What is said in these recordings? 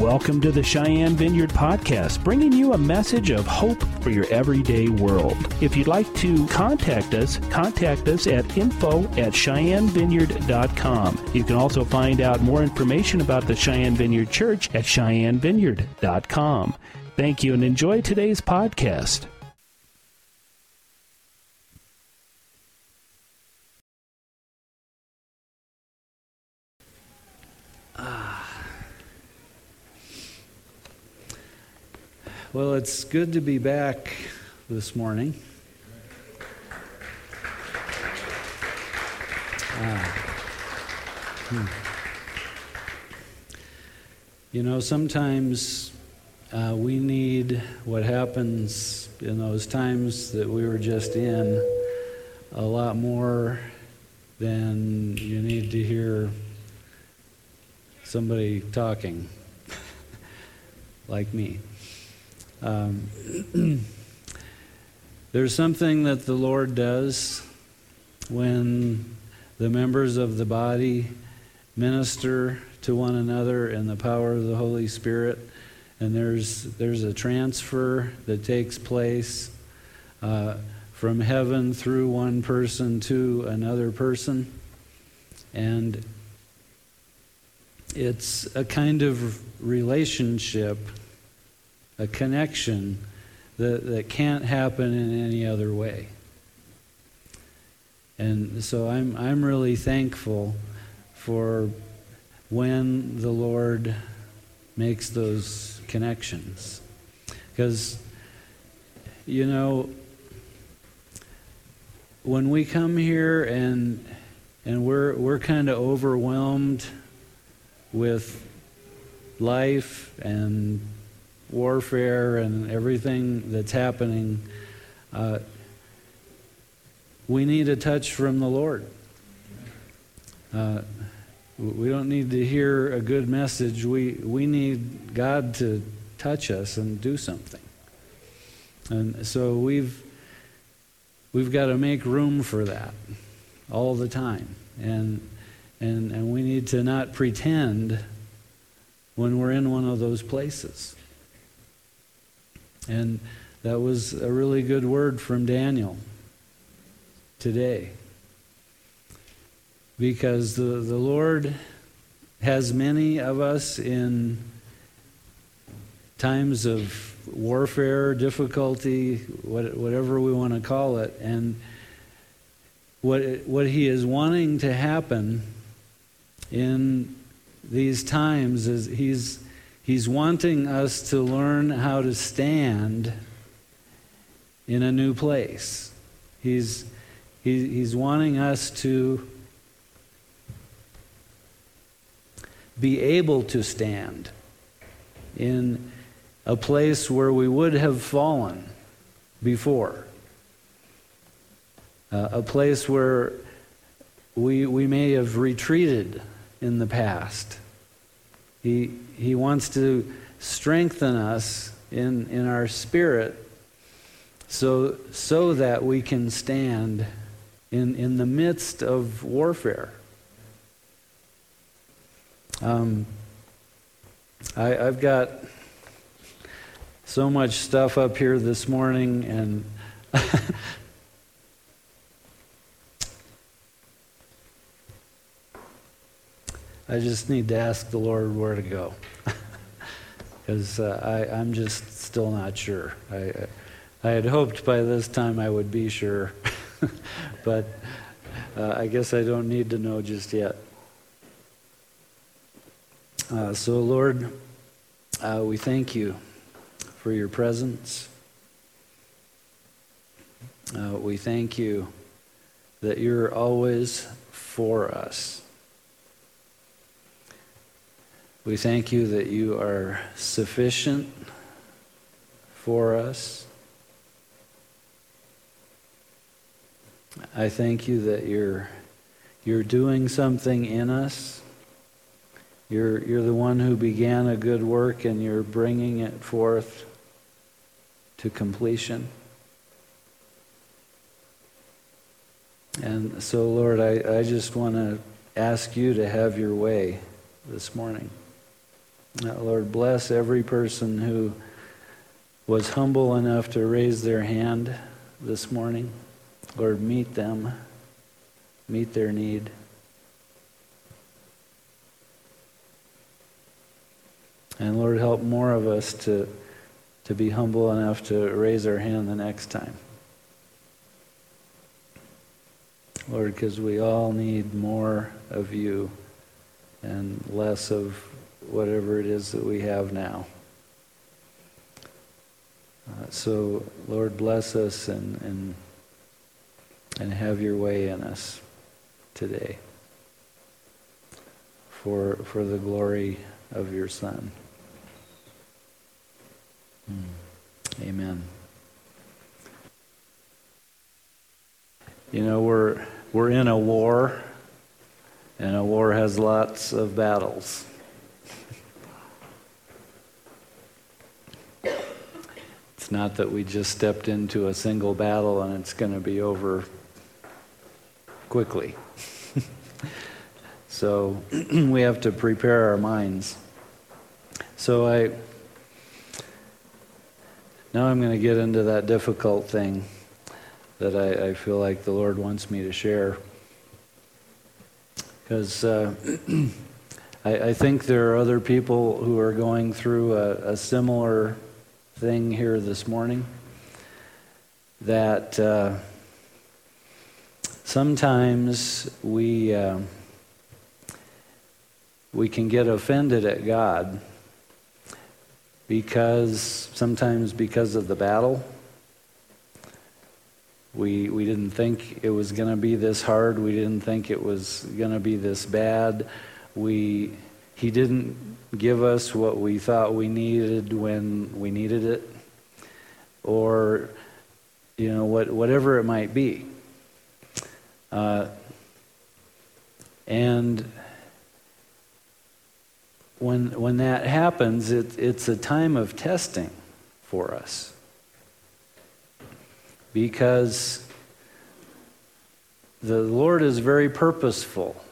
Welcome to the Cheyenne Vineyard Podcast, bringing you a message of hope for your everyday world. If you'd like to contact us, contact us at info at cheyennevineyard.com. You can also find out more information about the Cheyenne Vineyard Church at cheyennevineyard.com. Thank you and enjoy today's podcast. Well, it's good to be back this morning. Ah. Hmm. You know, sometimes uh, we need what happens in those times that we were just in a lot more than you need to hear somebody talking like me. Um, there's something that the Lord does when the members of the body minister to one another in the power of the Holy Spirit, and there's there's a transfer that takes place uh, from heaven through one person to another person, and it's a kind of relationship a connection that, that can't happen in any other way. And so I'm, I'm really thankful for when the Lord makes those connections. Because, you know, when we come here and, and we're, we're kind of overwhelmed with life and warfare and everything that's happening, uh, we need a touch from the Lord. Uh, we don't need to hear a good message. We, we need God to touch us and do something. And so we've, we've got to make room for that all the time. And, and, and we need to not pretend when we're in one of those places. And that was a really good word from Daniel today. Because the, the Lord has many of us in times of warfare, difficulty, whatever we want to call it. And what, what He is wanting to happen in these times is He's He's wanting us to learn how to stand in a new place. He's, he, he's wanting us to be able to stand in a place where we would have fallen before. Uh, a place where we, we may have retreated in the past. He, he wants to strengthen us in, in our spirit so, so that we can stand in, in the midst of warfare. Um, I, I've got so much stuff up here this morning, and I just need to ask the Lord where to go. Because uh, I'm just still not sure. I, I had hoped by this time I would be sure. but uh, I guess I don't need to know just yet. Uh, so, Lord, uh, we thank you for your presence. Uh, we thank you that you're always for us. We thank you that you are sufficient for us. I thank you that you're, you're doing something in us. You're, you're the one who began a good work and you're bringing it forth to completion. And so, Lord, I, I just want to ask you to have your way this morning. Lord, bless every person who was humble enough to raise their hand this morning. Lord, meet them, meet their need. And Lord, help more of us to, to be humble enough to raise our hand the next time. Lord, because we all need more of you and less of whatever it is that we have now. Uh, so, Lord, bless us and, and, and have your way in us today for, for the glory of your Son. Hmm. Amen. You know, we're, we're in a war, and a war has lots of battles. Not that we just stepped into a single battle and it's going to be over quickly. so we have to prepare our minds. So I now I'm going to get into that difficult thing that I, I feel like the Lord wants me to share. Because uh, I, I, think there are other people who are going through a, a similar thing here this morning. That uh, sometimes we, uh, we can get offended at God because sometimes because of the battle. We, we didn't think it was going to be this hard. We didn't think it was going to be this bad. We, he didn't give us what we thought we needed when we needed it. Or, you know, what, whatever it might be. Uh, and when, when that happens, it, it's a time of testing for us. Because the Lord is very purposeful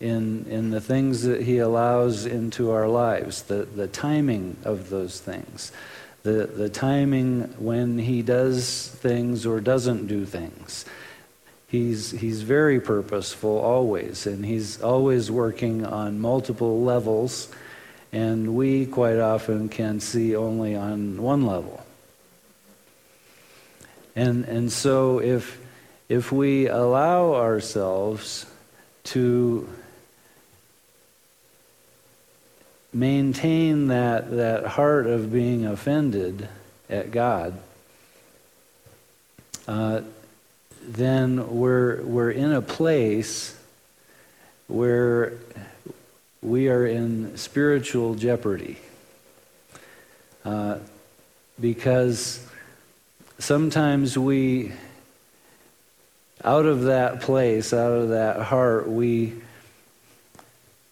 in, in the things that He allows into our lives, the, the timing of those things, the, the timing when He does things or doesn't do things. He's, he's very purposeful always, and he's always working on multiple levels, and we quite often can see only on one level. And, and so if, if we allow ourselves to maintain that, that heart of being offended at God, uh, then we're, we're in a place where we are in spiritual jeopardy. Uh, because sometimes we, out of that place, out of that heart, we,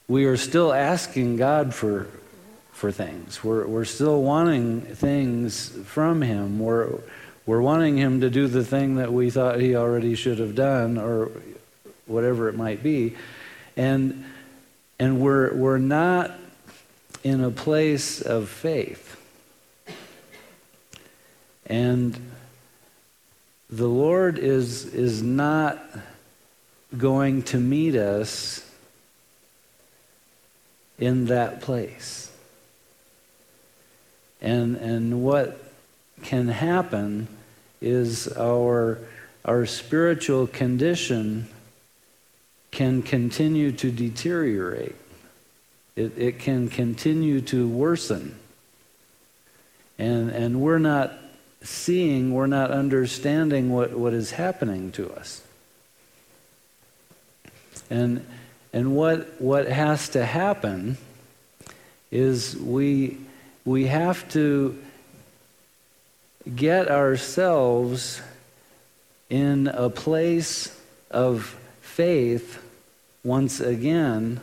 we are still asking God for, for things. We're, we're still wanting things from Him. We're, we're wanting him to do the thing that we thought he already should have done, or whatever it might be. And, and we're, we're not in a place of faith. And the Lord is, is not going to meet us in that place. And, and what can happen is our, our spiritual condition can continue to deteriorate. It, it can continue to worsen. And, and we're not seeing, we're not understanding what, what is happening to us. And, and what, what has to happen is we, we have to get ourselves in a place of faith once again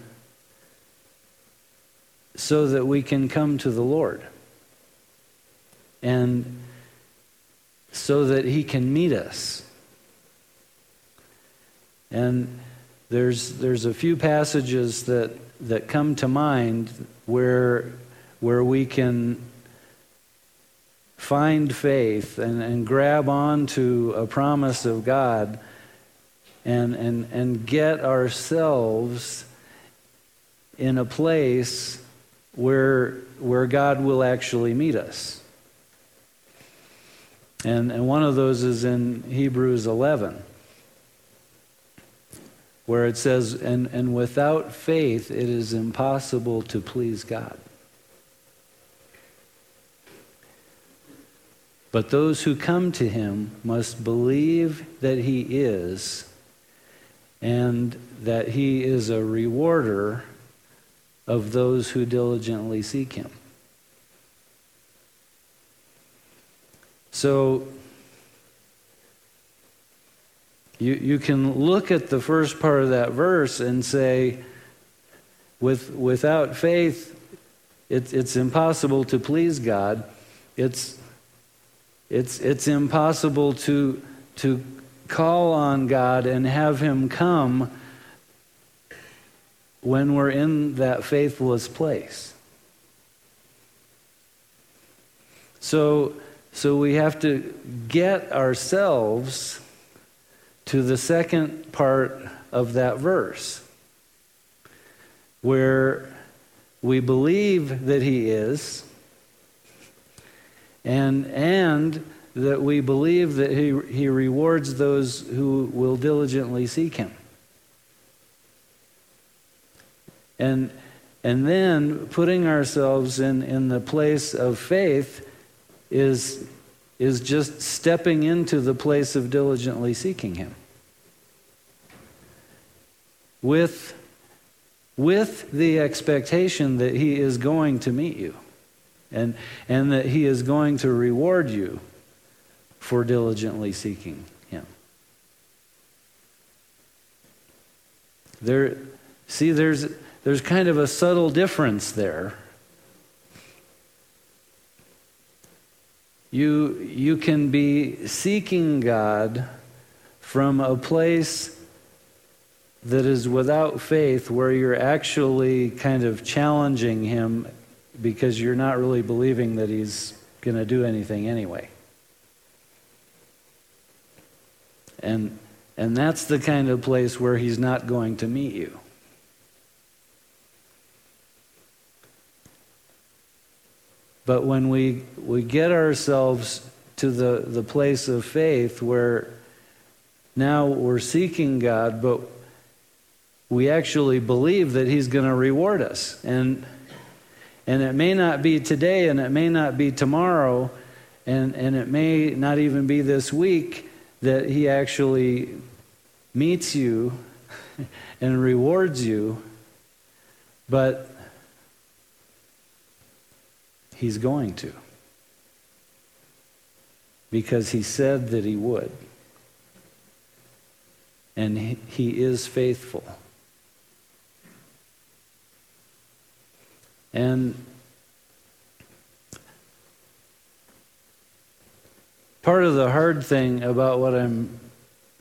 so that we can come to the Lord and so that He can meet us. And there's, there's a few passages that, that come to mind where, where we can find faith and, and grab onto a promise of God and, and, and get ourselves in a place where, where God will actually meet us. And, and one of those is in Hebrews 11, where it says, and, and without faith it is impossible to please God. But those who come to him must believe that he is, and that he is a rewarder of those who diligently seek him. So you, you can look at the first part of that verse and say, with, without faith, it, it's impossible to please God. It's, it's, it's impossible to, to call on God and have Him come when we're in that faithless place. So, so we have to get ourselves to the second part of that verse, where we believe that He is, and, and that we believe that he, he rewards those who will diligently seek Him. And, and then putting ourselves in, in the place of faith is, is just stepping into the place of diligently seeking Him. With, with the expectation that He is going to meet you and, and that He is going to reward you for diligently seeking Him. There, see, there's, there's kind of a subtle difference there. You, you can be seeking God from a place that is without faith, where you're actually kind of challenging Him because you're not really believing that He's going to do anything anyway. And, and that's the kind of place where He's not going to meet you. But when we, we get ourselves to the, the place of faith where now we're seeking God, but we actually believe that He's going to reward us. And, and it may not be today, and it may not be tomorrow, and, and it may not even be this week that He actually meets you and rewards you. But He's going to. Because he said that he would. And he, he is faithful. And part of the hard thing about what I'm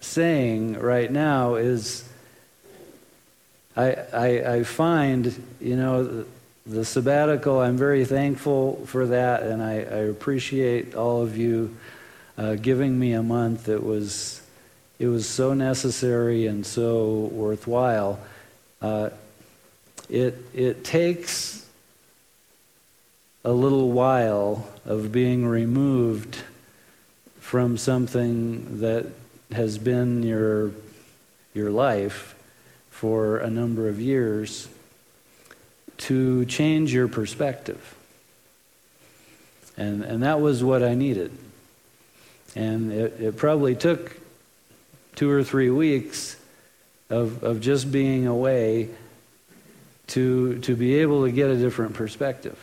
saying right now is I, I, I find, you know, the sabbatical, I'm very thankful for that, and I, I appreciate all of you uh, giving me a month. It was, it was so necessary and so worthwhile. Uh, it, it takes a little while of being removed from something that has been your, your life for a number of years to change your perspective. And, and that was what I needed. And it, it probably took two or three weeks of, of just being away to, to be able to get a different perspective.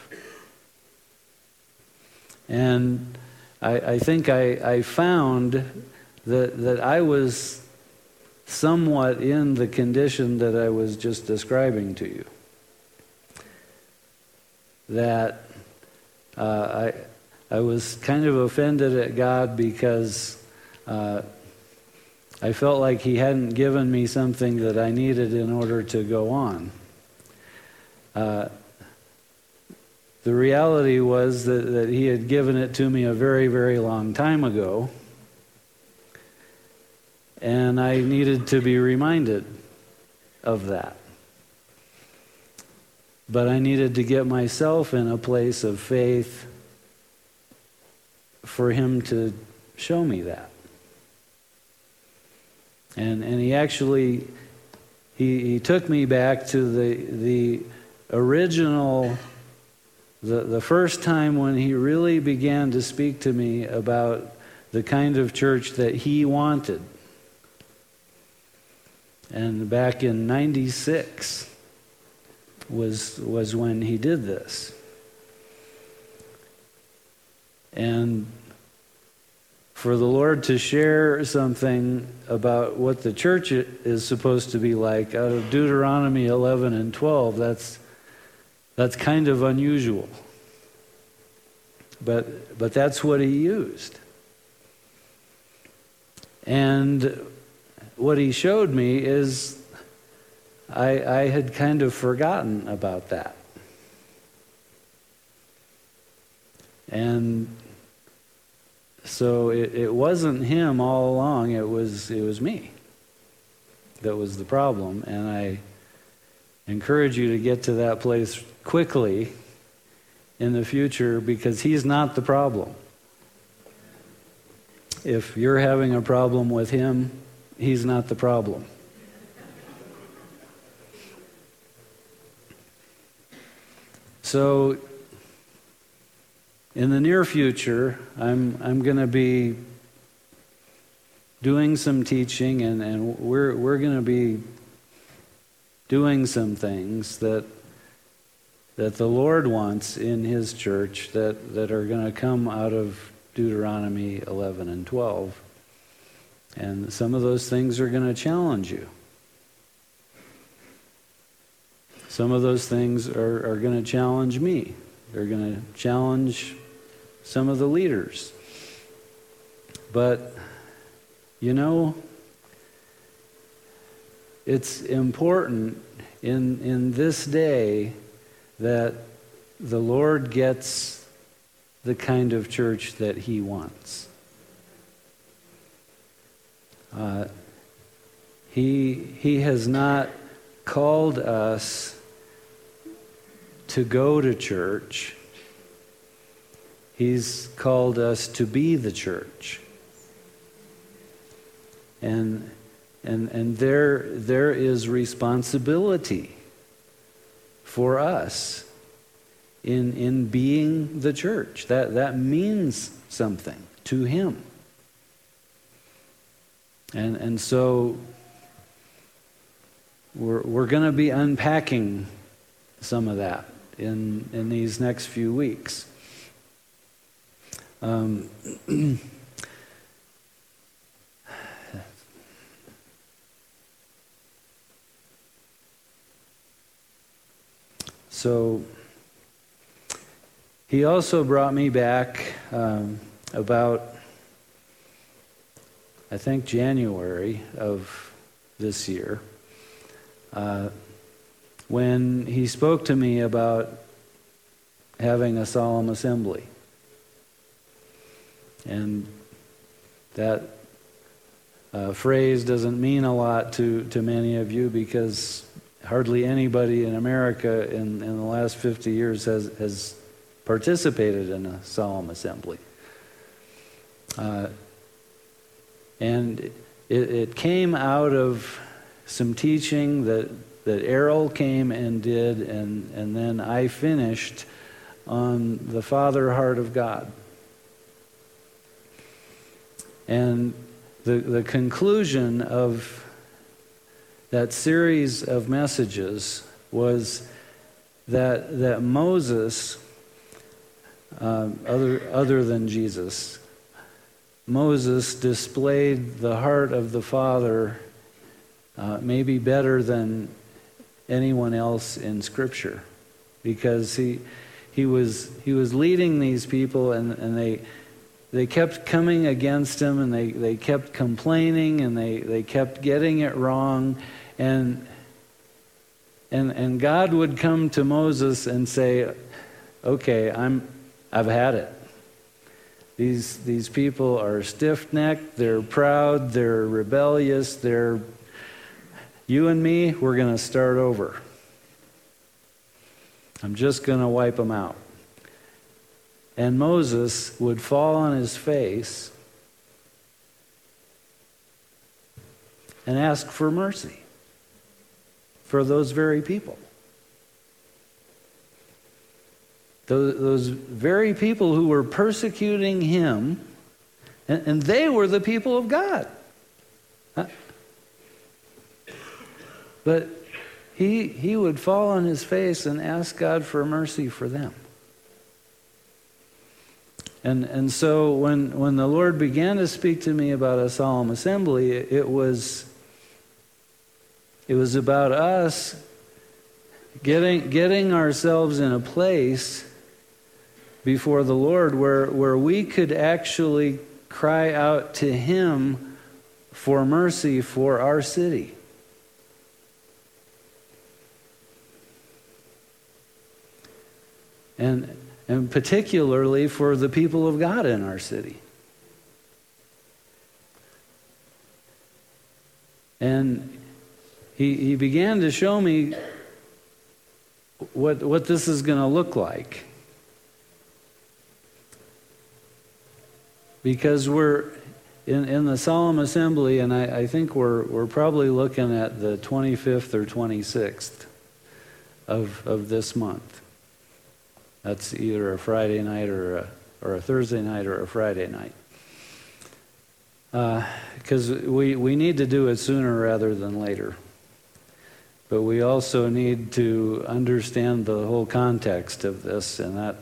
And I, I think I, I found that, that I was somewhat in the condition that I was just describing to you that uh, I, I was kind of offended at God because uh, I felt like He hadn't given me something that I needed in order to go on. uh, the reality was that, that he had given it to me a very, very long time ago. And I needed to be reminded of that. But I needed to get myself in a place of faith for him to show me that. And, and he actually he, he took me back to the, the original, the, the first time when he really began to speak to me about the kind of church that he wanted. And back in 96 was, was when he did this. And for the Lord to share something about what the church is supposed to be like out of Deuteronomy 11 and 12, that's, that's kind of unusual. But, but that's what he used. And what he showed me is I, I had kind of forgotten about that. And so it, it wasn't him all along, it was, it was me that was the problem. And I encourage you to get to that place quickly in the future because he's not the problem. If you're having a problem with him, he's not the problem. So, in the near future, I'm, I'm going to be doing some teaching, and, and we're, we're going to be doing some things that, that the Lord wants in His church that, that are going to come out of Deuteronomy 11 and 12. And some of those things are going to challenge you. Some of those things are, are going to challenge me. They're going to challenge some of the leaders. But, you know, it's important in, in this day that the Lord gets the kind of church that He wants. Uh, he, he has not called us to go to church. He's called us to be the church. And, and, and there, there is responsibility for us in, in being the church. That, that means something to Him. And, and so we're, we're going to be unpacking some of that in, in these next few weeks. Um, so he also brought me back um, about I think, January of this year, uh, when he spoke to me about having a solemn assembly. And that uh, phrase doesn't mean a lot to, to many of you because hardly anybody in America in, in the last 50 years has, has participated in a solemn assembly. Uh, and it, it came out of some teaching that, that Errol came and did, and, and then I finished on the Father heart of God. And the, the conclusion of that series of messages was that, that Moses, um, other, other than Jesus, Moses displayed the heart of the Father uh, maybe better than anyone else in Scripture because he, he, was, he was leading these people and, and they, they kept coming against him and they, they kept complaining and they, they kept getting it wrong. And and, and God would come to Moses and say, Okay, I'm, I've had it. These, these people are stiff necked, they're proud, they're rebellious, they're. You and me, we're going to start over. I'm just going to wipe them out. And Moses would fall on his face and ask for mercy for those very people. Those, those very people who were persecuting him, and, and they were the people of God. But he, he would fall on his face and ask God for mercy for them. And, and so when, when the Lord began to speak to me about a solemn assembly, it, it was, it was about us getting, getting ourselves in a place before the Lord where, where we could actually cry out to Him for mercy for our city. And, and particularly for the people of God in our city. And he, he began to show me what, what this is going to look like. because we're in, in the solemn assembly, and I, I think we're, we're probably looking at the 25th or 26th of, of this month. That's either a Friday night or a, or a Thursday night or a Friday night. Because uh, we, we need to do it sooner rather than later. But we also need to understand the whole context of this, and that,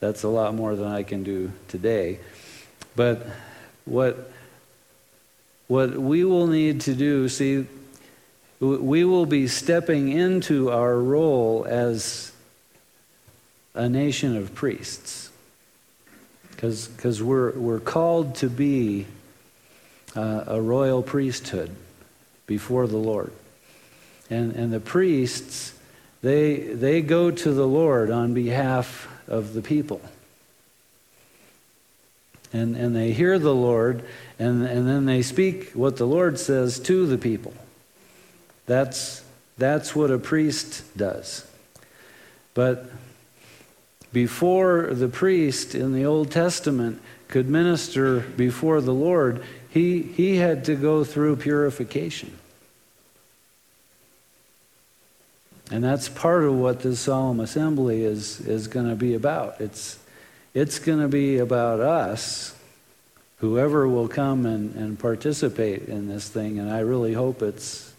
that's a lot more than I can do today. But what, what we will need to do, see, we will be stepping into our role as a nation of priests. Because we're, we're called to be uh, a royal priesthood before the Lord. And, and the priests, they, they go to the Lord on behalf of the people and, and they hear the Lord, and, and then they speak what the Lord says to the people. That's, that's what a priest does. But before the priest in the Old Testament could minister before the Lord, he, he had to go through purification. And that's part of what this solemn assembly is, is going to be about. It's, it's going to be about us, whoever will come and, and participate in this thing, and I really hope it's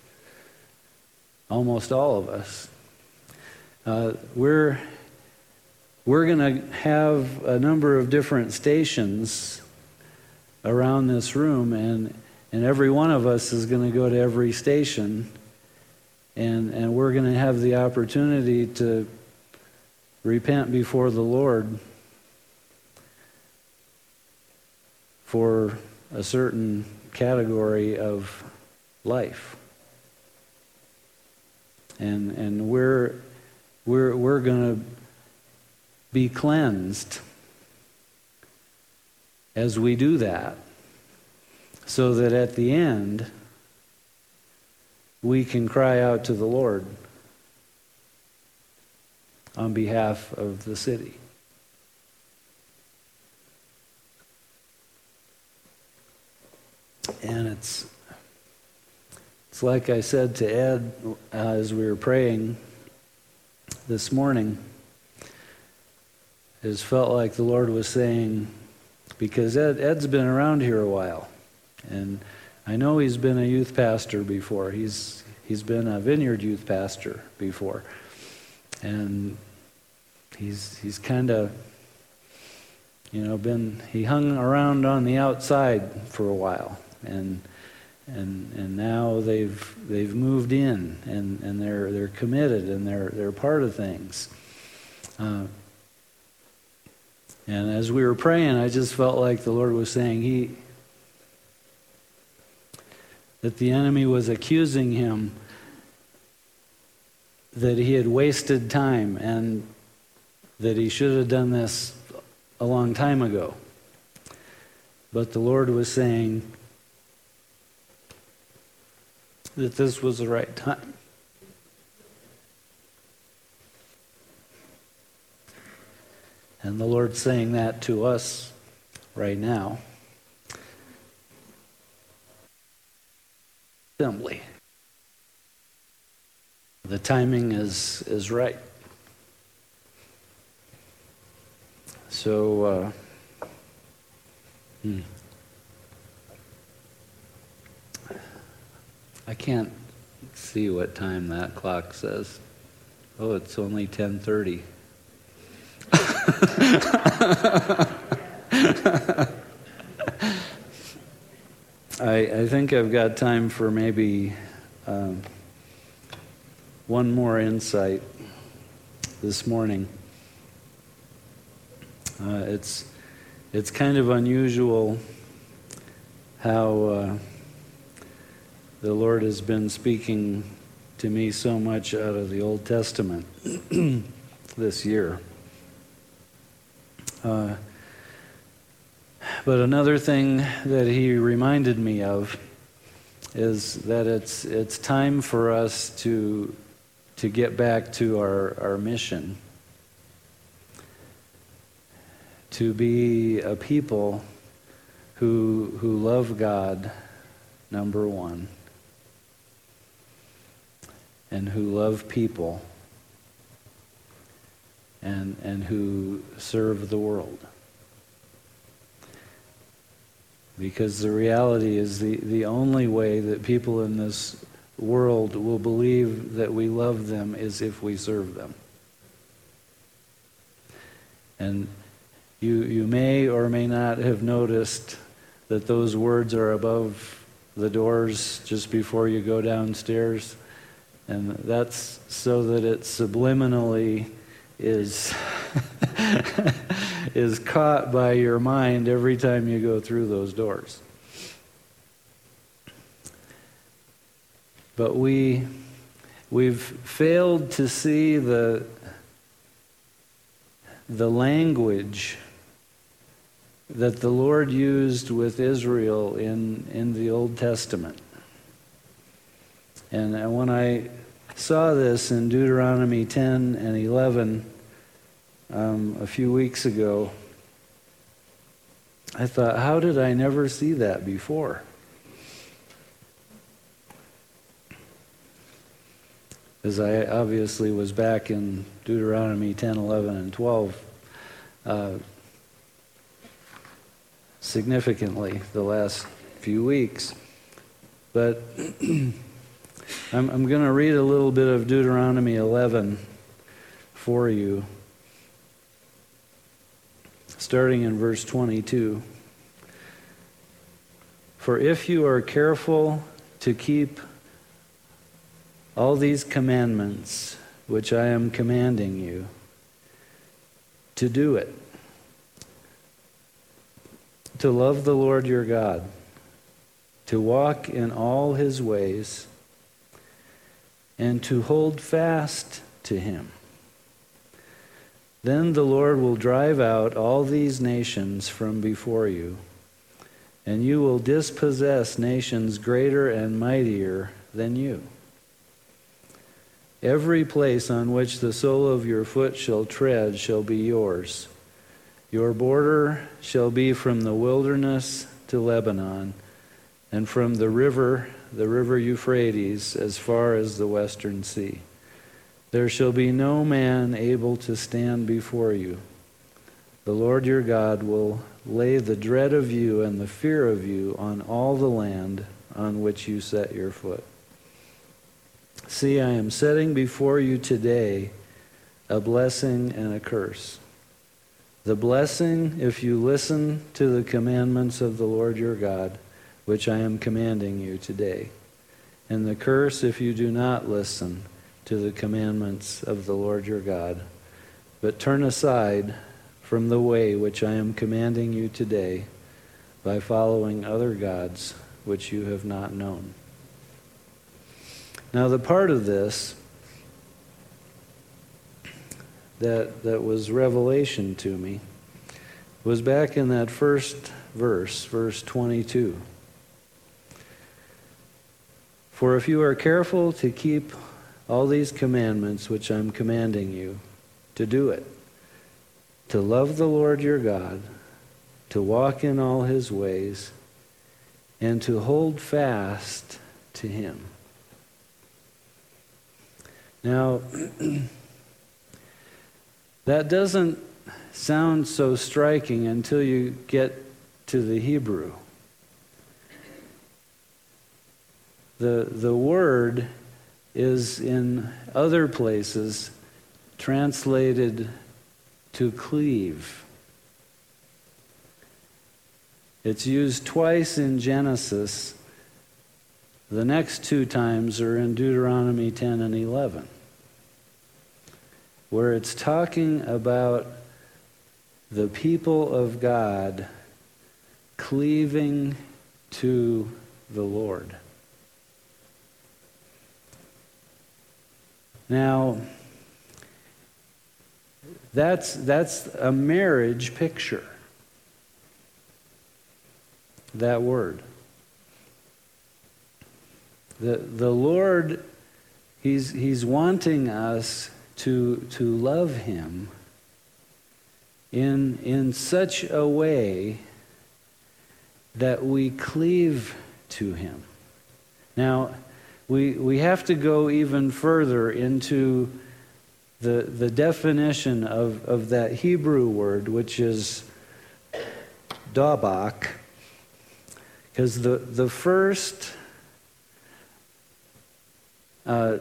almost all of us. Uh, we're we're going to have a number of different stations around this room, and, and every one of us is going to go to every station, and, and we're going to have the opportunity to repent before the Lord for a certain category of life. And, and we're, we're, we're going to be cleansed as we do that, so that at the end, we can cry out to the Lord on behalf of the city. And it's, it's like I said to Ed uh, as we were praying this morning. It felt like the Lord was saying, because Ed, Ed's been around here a while, and I know he's been a youth pastor before. He's he's been a vineyard youth pastor before, and he's he's kind of you know been he hung around on the outside for a while, and and and now they've they've moved in and, and they're they're committed and they're they're part of things. Uh, and as we were praying, I just felt like the Lord was saying he that the enemy was accusing him that he had wasted time and that he should have done this a long time ago. But the Lord was saying that this was the right time. And the Lord's saying that to us right now. Assembly. The timing is, is right. So, uh, hmm. I can't see what time that clock says. Oh, it's only 10:30. I, I think I've got time for maybe um, one more insight this morning. Uh, it's, it's kind of unusual how uh, the Lord has been speaking to me so much out of the Old Testament this year. Uh, but another thing that he reminded me of is that it's, it's time for us to, to get back to our, our mission. To be a people who, who love God, number one, and who love people, and, and who serve the world. Because the reality is the, the only way that people in this world will believe that we love them is if we serve them. And you, you may or may not have noticed that those words are above the doors just before you go downstairs. And that's so that it subliminally is is caught by your mind every time you go through those doors. But we we've failed to see the the language that the Lord used with Israel in, in the Old Testament. And when I saw this in Deuteronomy 10 and 11, um, a few weeks ago, I thought, how did I never see that before? As I obviously was back in Deuteronomy 10, 11, and 12 uh, significantly the last few weeks. But I'm, I'm going to read a little bit of Deuteronomy 11 for you starting in verse 22. For if you are careful to keep all these commandments which I am commanding you, to do it, to love the Lord your God, to walk in all his ways, and to hold fast to him then the Lord will drive out all these nations from before you, and you will dispossess nations greater and mightier than you. Every place on which the sole of your foot shall tread shall be yours. Your border shall be from the wilderness to Lebanon, and from the river, the river Euphrates, as far as the western sea. There shall be no man able to stand before you. The Lord your God will lay the dread of you and the fear of you on all the land on which you set your foot. See, I am setting before you today a blessing and a curse. The blessing, if you listen to the commandments of the Lord your God, which I am commanding you today. And the curse, if you do not listen to the commandments of the Lord your God, but turn aside from the way which I am commanding you today by following other gods which you have not known. Now, the part of this that, that was revelation to me was back in that first verse, verse 22. For if you are careful to keep all these commandments which I'm commanding you, to do it, to love the Lord your God, to walk in all his ways, and to hold fast to him. Now, that doesn't sound so striking until you get to the Hebrew. The, the word is in other places translated to cleave. It's used twice in Genesis. The next two times are in Deuteronomy 10 and 11, where it's talking about the people of God cleaving to the Lord. Now, that's, that's a marriage picture. That word. The, the Lord, he's, he's wanting us to, to love Him in, in such a way that we cleave to Him. Now, we, we have to go even further into the, the definition of, of that Hebrew word, which is dabak, because the, the first uh,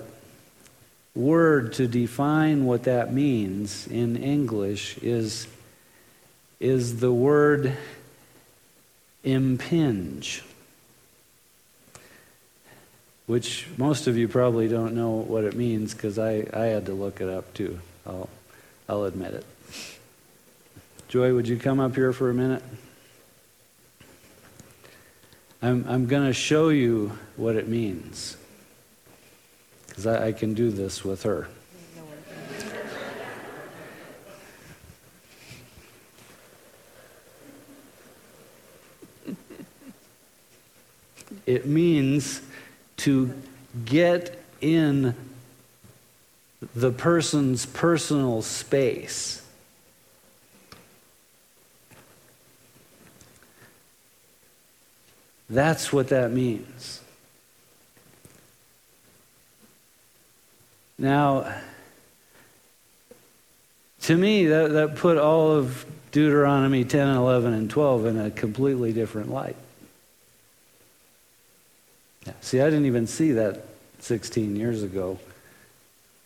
word to define what that means in English is, is the word impinge which most of you probably don't know what it means because I, I had to look it up too. I'll, I'll admit it. Joy, would you come up here for a minute? I'm, I'm going to show you what it means because I, I can do this with her. it means to get in the person's personal space. That's what that means. Now, to me, that, that put all of Deuteronomy 10, 11, and 12 in a completely different light. See, I didn't even see that 16 years ago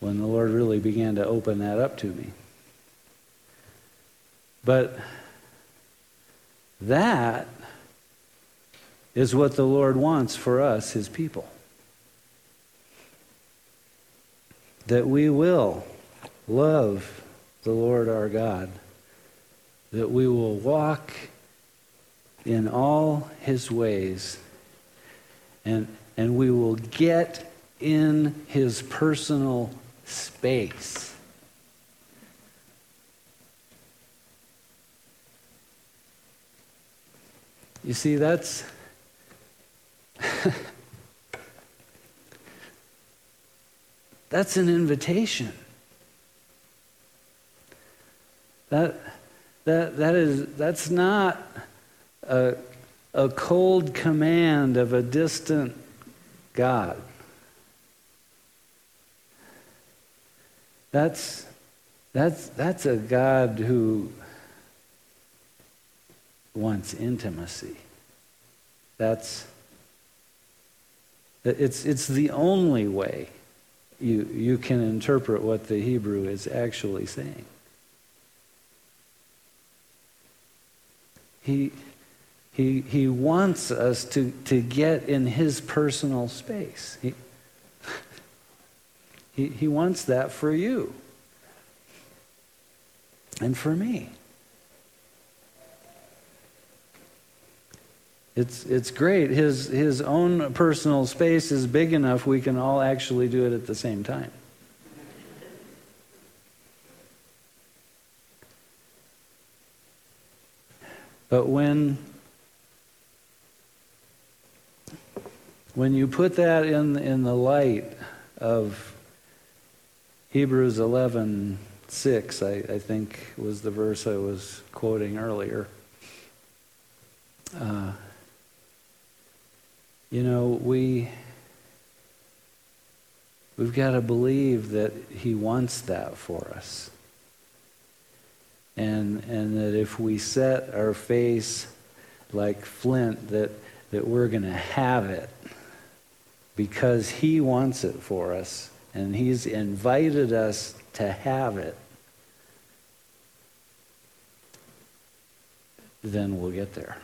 when the Lord really began to open that up to me. But that is what the Lord wants for us, his people. That we will love the Lord our God, that we will walk in all his ways and, and we will get in his personal space. You see, that's. that's an invitation. That, that, that is, that's not a, a cold command of a distant God. That's, that's, that's a God who wants intimacy. That's, it's, it's the only way you, you can interpret what the Hebrew is actually saying. He, he, he wants us to, to get in his personal space. He, he, he wants that for you and for me. It's, it's great. His, his own personal space is big enough we can all actually do it at the same time. But when when you put that in in the light of Hebrews 11, 6, I, I think was the verse I was quoting earlier. Uh, you know, we we've got to believe that He wants that for us and and that if we set our face like flint that that we're going to have it because he wants it for us and he's invited us to have it then we'll get there.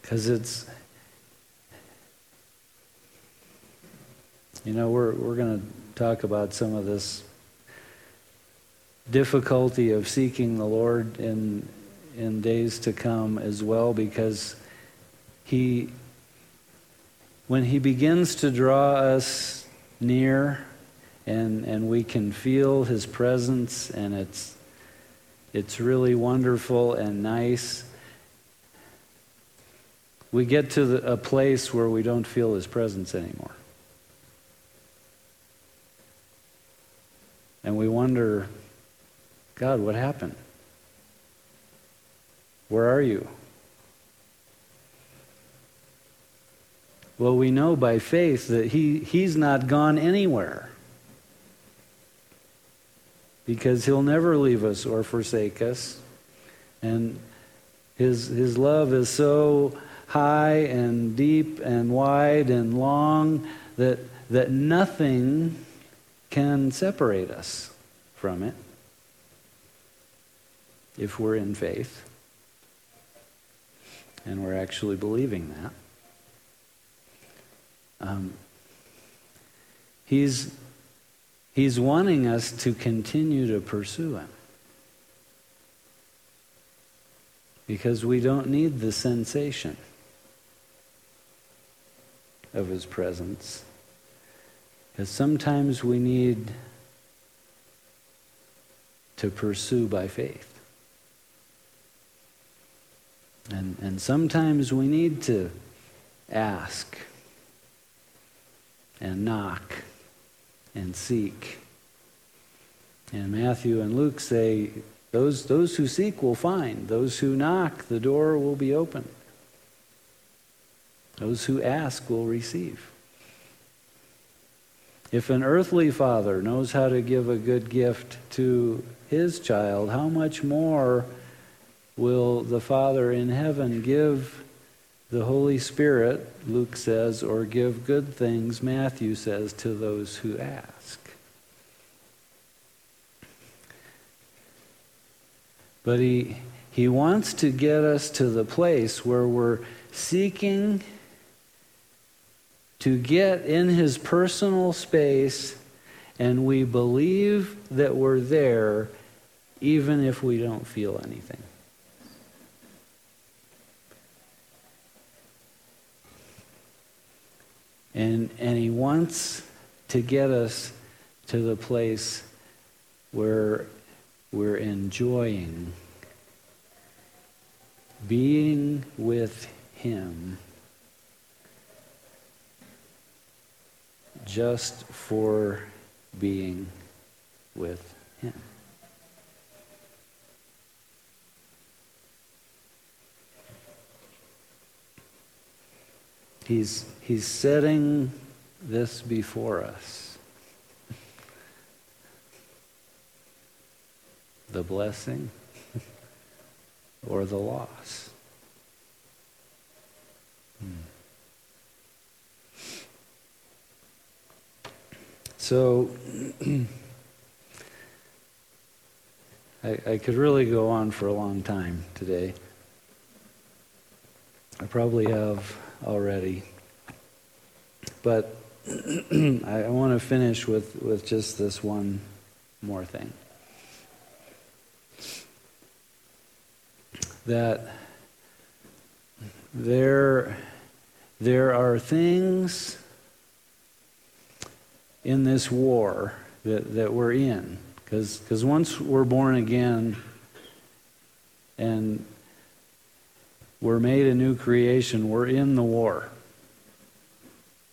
Because it's You know, we're, we're going to talk about some of this difficulty of seeking the Lord in, in days to come as well because He, when He begins to draw us near and, and we can feel His presence and it's, it's really wonderful and nice. We get to the, a place where we don't feel His presence anymore. And we wonder, God, what happened? Where are you? Well, we know by faith that he, he's not gone anywhere. Because he'll never leave us or forsake us. And his, his love is so high and deep and wide and long that, that nothing can separate us from it if we're in faith and we're actually believing that. Um, he's, he's wanting us to continue to pursue Him. Because we don't need the sensation of His presence. Because sometimes we need to pursue by faith. And, and sometimes we need to ask and knock and seek. And Matthew and Luke say, those, those who seek will find. Those who knock, the door will be open. Those who ask will receive. If an earthly father knows how to give a good gift to his child, how much more will the Father in heaven give the Holy Spirit, Luke says, or give good things, Matthew says, to those who ask? But he, he wants to get us to the place where we're seeking to get in his personal space and we believe that we're there even if we don't feel anything. And, and he wants to get us to the place where we're enjoying being with him just for being with Him. He's, he's setting this before us. The blessing or the loss. Hmm. So I, I could really go on for a long time today. I probably have already. But I, want to finish with, with just this one more thing. That there, there are things in this war that, that we're in Because once we're born again and we're made a new creation, we're in the war.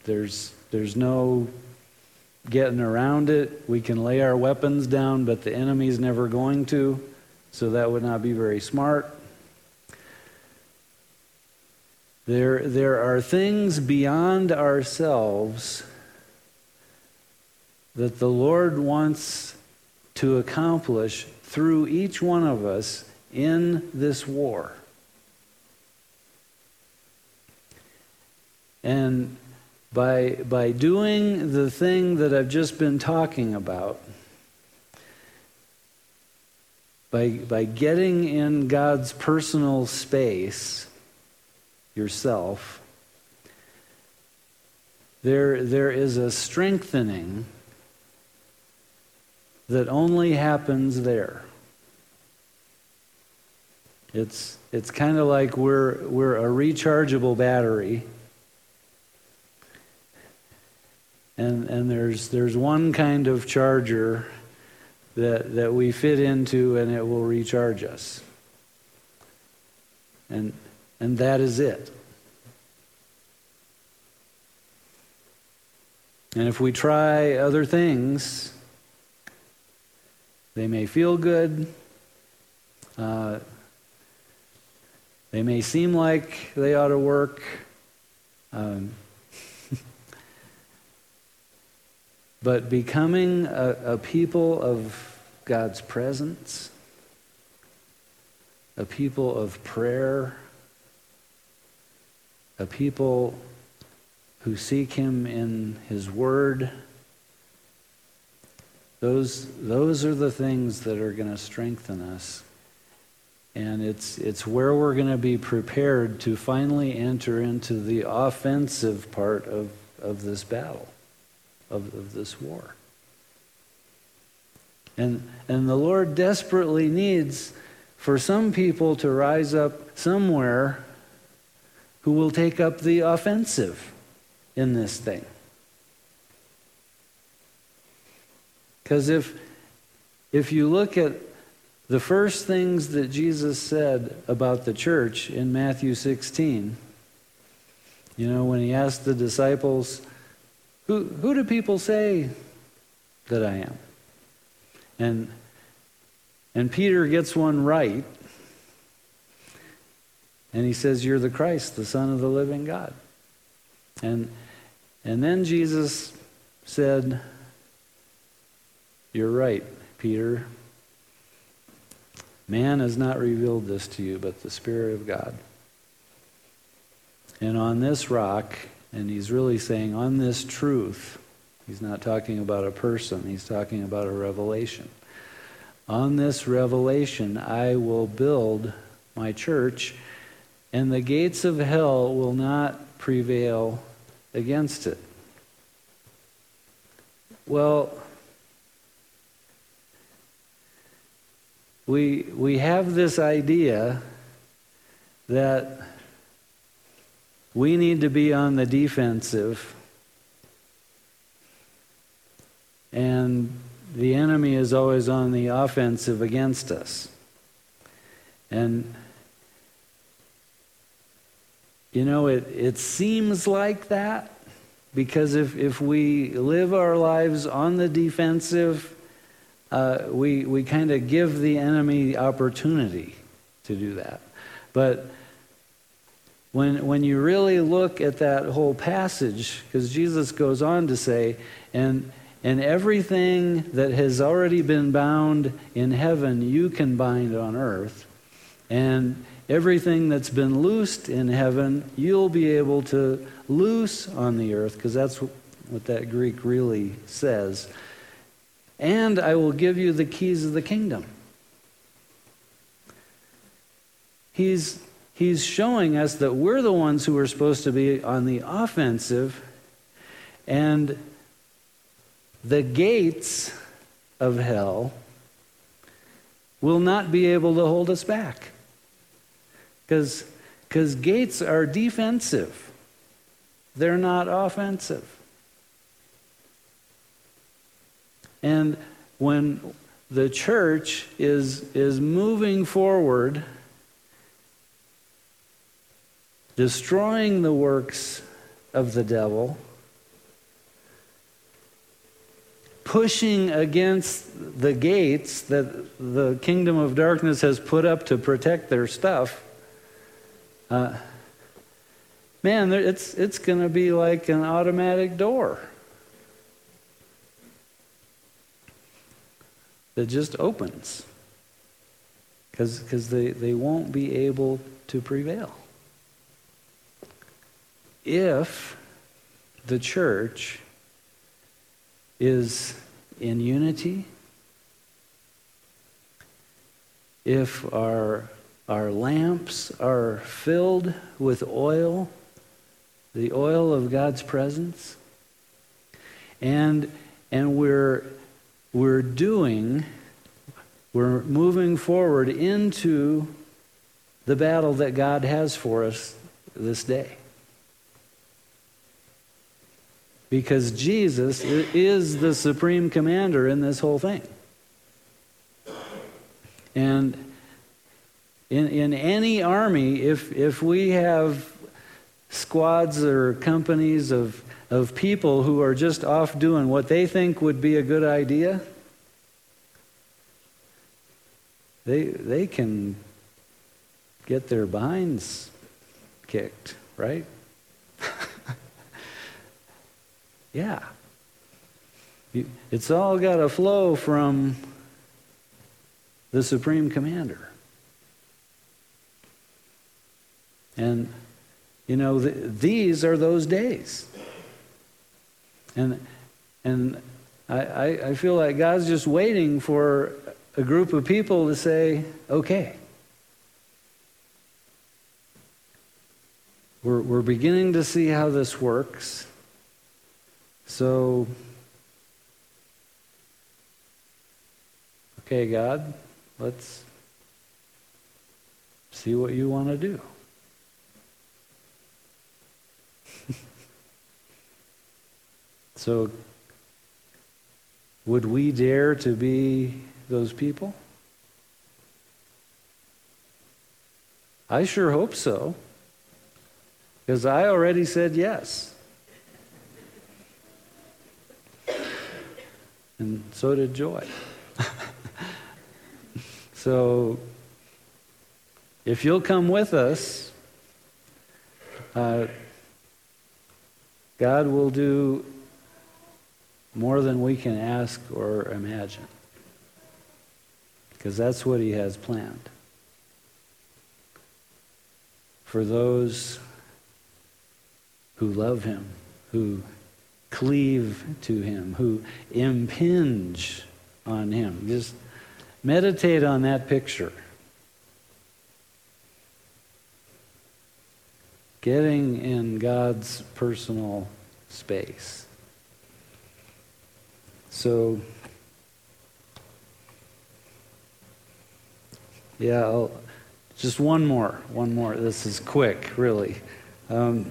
There's, there's no getting around it. We can lay our weapons down, but the enemy's never going to, so that would not be very smart. There, there are things beyond ourselves that the Lord wants to accomplish through each one of us in this war. And by, by doing the thing that I've just been talking about, by, by getting in God's personal space, yourself, there, there is a strengthening that only happens there. It's, it's kind of like we're, we're a rechargeable battery and, and there's, there's one kind of charger that, that we fit into and it will recharge us. And, and that is it. And if we try other things, they may feel good. Uh, they may seem like they ought to work. Um, but becoming a, a people of God's presence, a people of prayer, a people who seek Him in His Word. Those, those are the things that are going to strengthen us. And it's, it's where we're going to be prepared to finally enter into the offensive part of, of this battle of, of this war. And, and the Lord desperately needs for some people to rise up somewhere who will take up the offensive in this thing. Because if, if you look at the first things that Jesus said about the church in Matthew 16, you know, when he asked the disciples, who, who do people say that I am? And, and Peter gets one right. And he says, You're the Christ, the Son of the living God. And, and then Jesus said, You're right, Peter. Man has not revealed this to you, but the Spirit of God. And on this rock, and he's really saying, on this truth, he's not talking about a person, he's talking about a revelation. On this revelation, I will build my church, and the gates of hell will not prevail against it. Well, we, we have this idea that we need to be on the defensive. And the enemy is always on the offensive against us. And, you know, it, it seems like that because if, if we live our lives on the defensive, uh, we, we kind of give the enemy opportunity to do that. But when, when you really look at that whole passage, because Jesus goes on to say, and, and everything that has already been bound in heaven, you can bind on earth. And everything that's been loosed in heaven, you'll be able to loose on the earth, because that's what that Greek really says. And I will give you the keys of the kingdom. He's he's showing us that we're the ones who are supposed to be on the offensive, and the gates of hell will not be able to hold us back. Because gates are defensive, they're not offensive. And when the church is, is moving forward, destroying the works of the devil, pushing against the gates that the kingdom of darkness has put up to protect their stuff. Uh, man, it's, it's going to be like an automatic door that just opens because they, they won't be able to prevail. If the church is in unity, if our, our lamps are filled with oil, the oil of God's presence, and, and we're, we're doing, we're moving forward into the battle that God has for us this day. Because Jesus is the supreme commander in this whole thing. And in, in any army, if, if we have squads or companies of, of people who are just off doing what they think would be a good idea, they, they can get their behinds kicked, right? Yeah. It's all got to flow from the Supreme Commander. And you know, these are those days. And, and I, I feel like God's just waiting for a group of people to say, okay. We're, we're beginning to see how this works. So, okay, God, let's see what you want to do. So, would we dare to be those people? I sure hope so. Because I already said yes. And so did Joy. so, if you'll come with us, uh, God will do more than we can ask or imagine. Because that's what He has planned. For those who love Him, who cleave to Him, who impinge on Him. Just meditate on that picture. Getting in God's personal space. So, yeah, I'll, just one more, one more. This is quick, really. Um,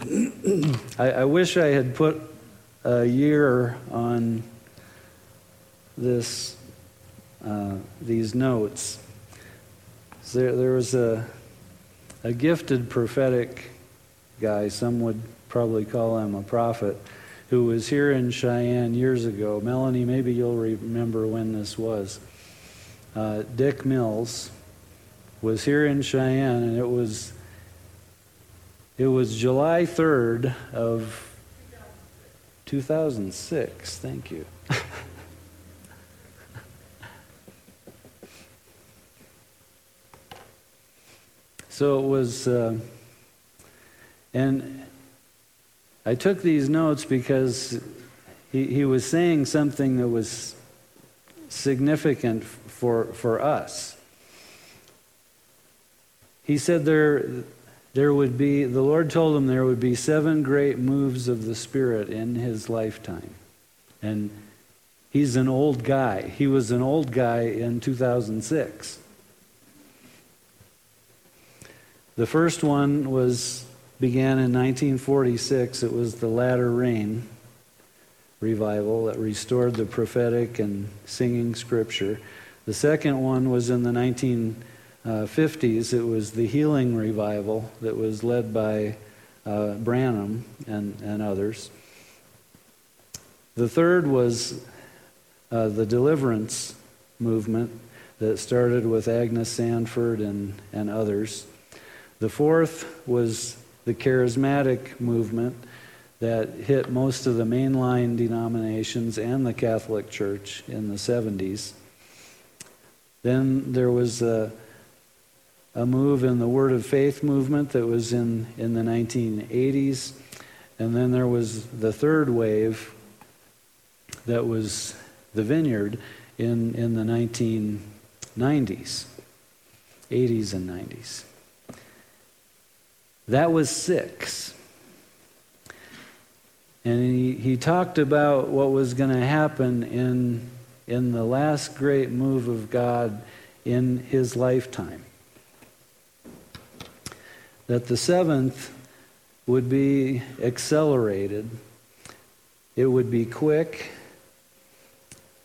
I, I wish I had put a year on this, uh, these notes. There, there was a, a gifted prophetic guy, some would probably call him a prophet, who was here in Cheyenne years ago. Melanie, maybe you'll remember when this was. Uh, Dick Mills was here in Cheyenne, and it was it was July 3rd of 2006. Thank you. so it was, uh, and I took these notes because he, he was saying something that was significant for, for us. He said there, there would be, the Lord told him there would be seven great moves of the Spirit in his lifetime. And he's an old guy. He was an old guy in 2006. The first one was began in 1946. It was the Latter Rain revival that restored the prophetic and singing scripture. The second one was in the 1950s. It was the Healing Revival that was led by uh, Branham and, and others. The third was uh, the Deliverance movement that started with Agnes Sanford and, and others. The fourth was the charismatic movement that hit most of the mainline denominations and the Catholic Church in the 70s. Then there was a, a move in the Word of Faith movement that was in, in the 1980s. And then there was the third wave that was the vineyard in, in the 1990s, 80s and 90s. That was six. And he, he talked about what was going to happen in, in the last great move of God in his lifetime. That the seventh would be accelerated, it would be quick,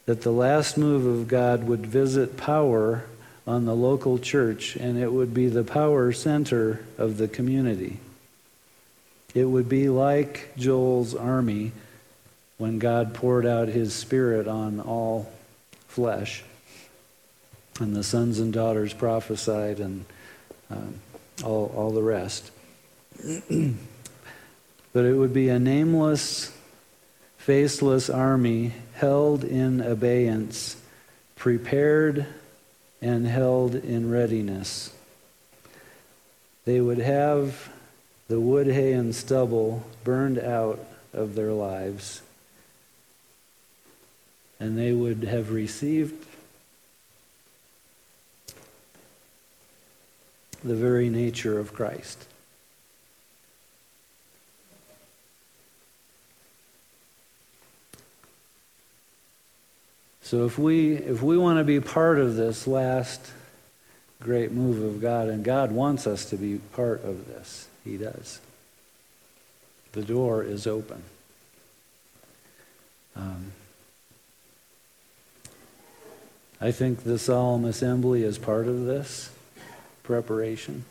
that the last move of God would visit power on the local church, and it would be the power center of the community. It would be like Joel's army when God poured out his spirit on all flesh. And the sons and daughters prophesied and um, all, all the rest. but it would be a nameless, faceless army held in abeyance, prepared and held in readiness. They would have the wood, hay, and stubble burned out of their lives, and they would have received the very nature of Christ. So if we if we want to be part of this last great move of God and God wants us to be part of this, he does. The door is open. Um, I think the solemn assembly is part of this preparation.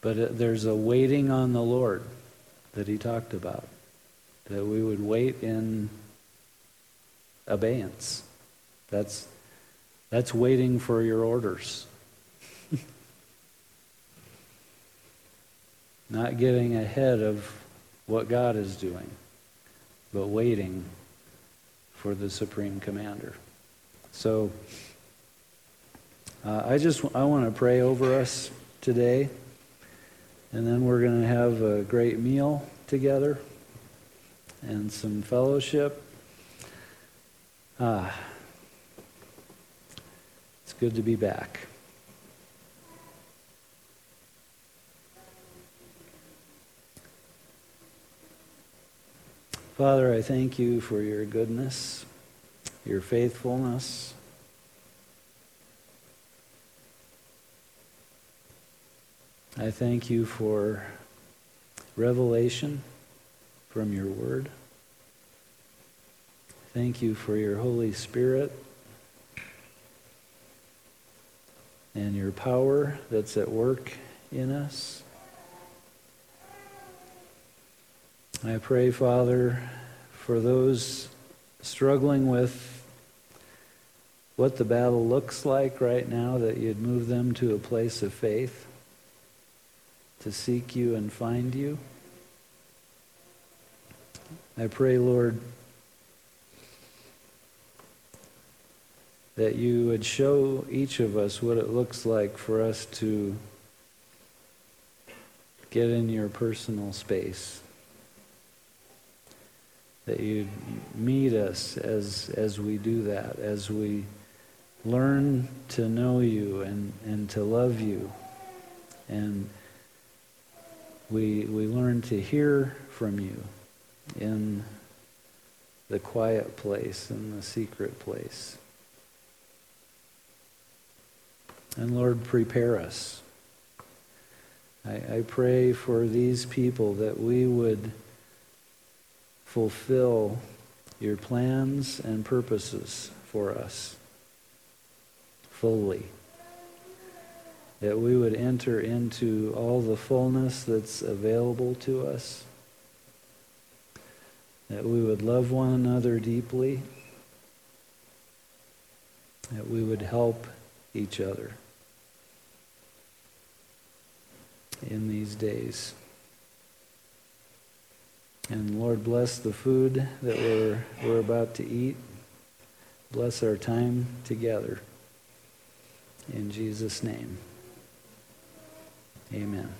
But uh, there's a waiting on the Lord that he talked about, that we would wait in abeyance. That's, that's waiting for your orders. Not getting ahead of what God is doing, but waiting for the supreme commander. So uh, I just I want to pray over us today. And then we're going to have a great meal together and some fellowship. Ah, it's good to be back. Father, I thank you for your goodness, your faithfulness. I thank you for revelation from your word. Thank you for your Holy Spirit and your power that's at work in us. I pray, Father, for those struggling with what the battle looks like right now, that you'd move them to a place of faith to seek you and find you. I pray, Lord, that you would show each of us what it looks like for us to get in your personal space. That you'd meet us as, as we do that, as we learn to know you and, and to love you and we, we learn to hear from you in the quiet place, in the secret place. And Lord, prepare us. I, I pray for these people that we would fulfill your plans and purposes for us fully. That we would enter into all the fullness that's available to us. That we would love one another deeply. That we would help each other in these days. And Lord, bless the food that we're, we're about to eat. Bless our time together. In Jesus' name, amen.